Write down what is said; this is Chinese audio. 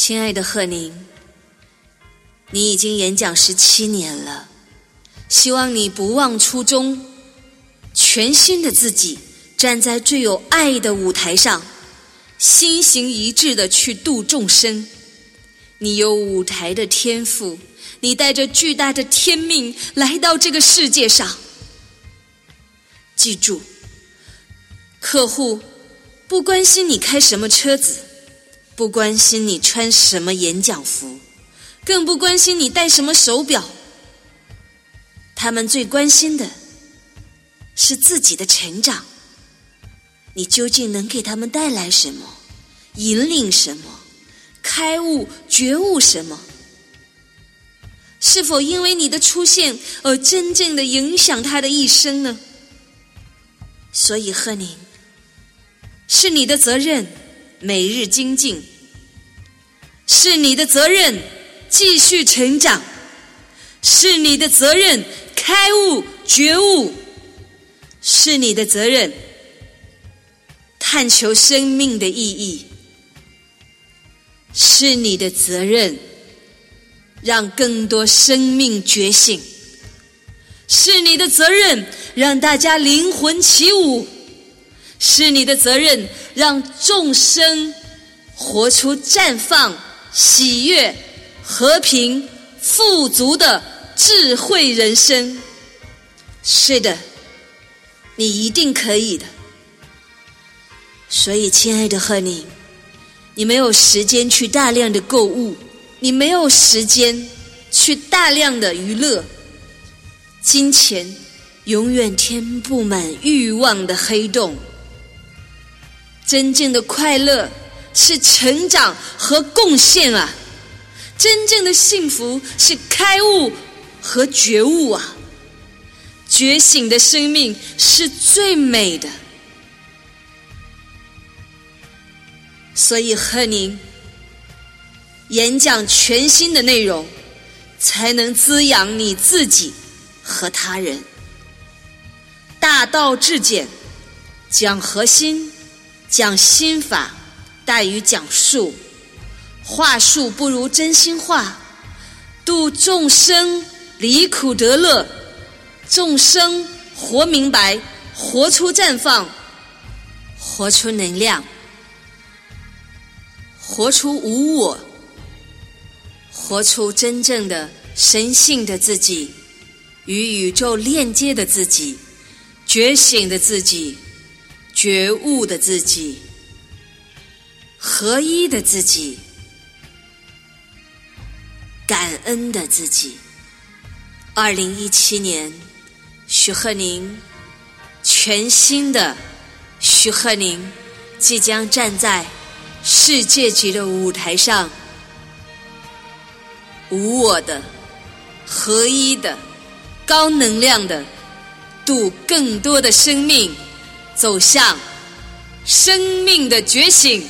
亲爱的贺宁，你已经演讲十七年了，希望你不忘初衷，全新的自己站在最有爱的舞台上，心行一致的去度众生。你有舞台的天赋，你带着巨大的天命来到这个世界上。记住，客户不关心你开什么车子，不关心你穿什么演讲服，更不关心你戴什么手表。他们最关心的是自己的成长。你究竟能给他们带来什么？引领什么？开悟、觉悟什么？是否因为你的出现而真正的影响他的一生呢？所以，贺宁，是你的责任，每日精进；是你的责任，继续成长；是你的责任，开悟觉悟；是你的责任，探求生命的意义；是你的责任，让更多生命觉醒；是你的责任。让大家灵魂起舞，是你的责任；让众生活出绽放、喜悦、和平、富足的智慧人生。是的，你一定可以的。所以，亲爱的贺宁，你没有时间去大量的购物，你没有时间去大量的娱乐，金钱。永远填不满欲望的黑洞。真正的快乐是成长和贡献啊！真正的幸福是开悟和觉悟啊！觉醒的生命是最美的。所以，和您演讲全新的内容，才能滋养你自己和他人。大道至简，讲核心，讲心法，大于讲术。话术不如真心话，度众生离苦得乐，众生活明白，活出绽放，活出能量，活出无我，活出真正的神性的自己，与宇宙链接的自己。觉醒的自己，觉悟的自己，合一的自己，感恩的自己。二零一七年，徐鹤宁，全新的徐鹤宁，即将站在世界级的舞台上，无我的、合一的、高能量的。度更多的生命，走向生命的觉醒。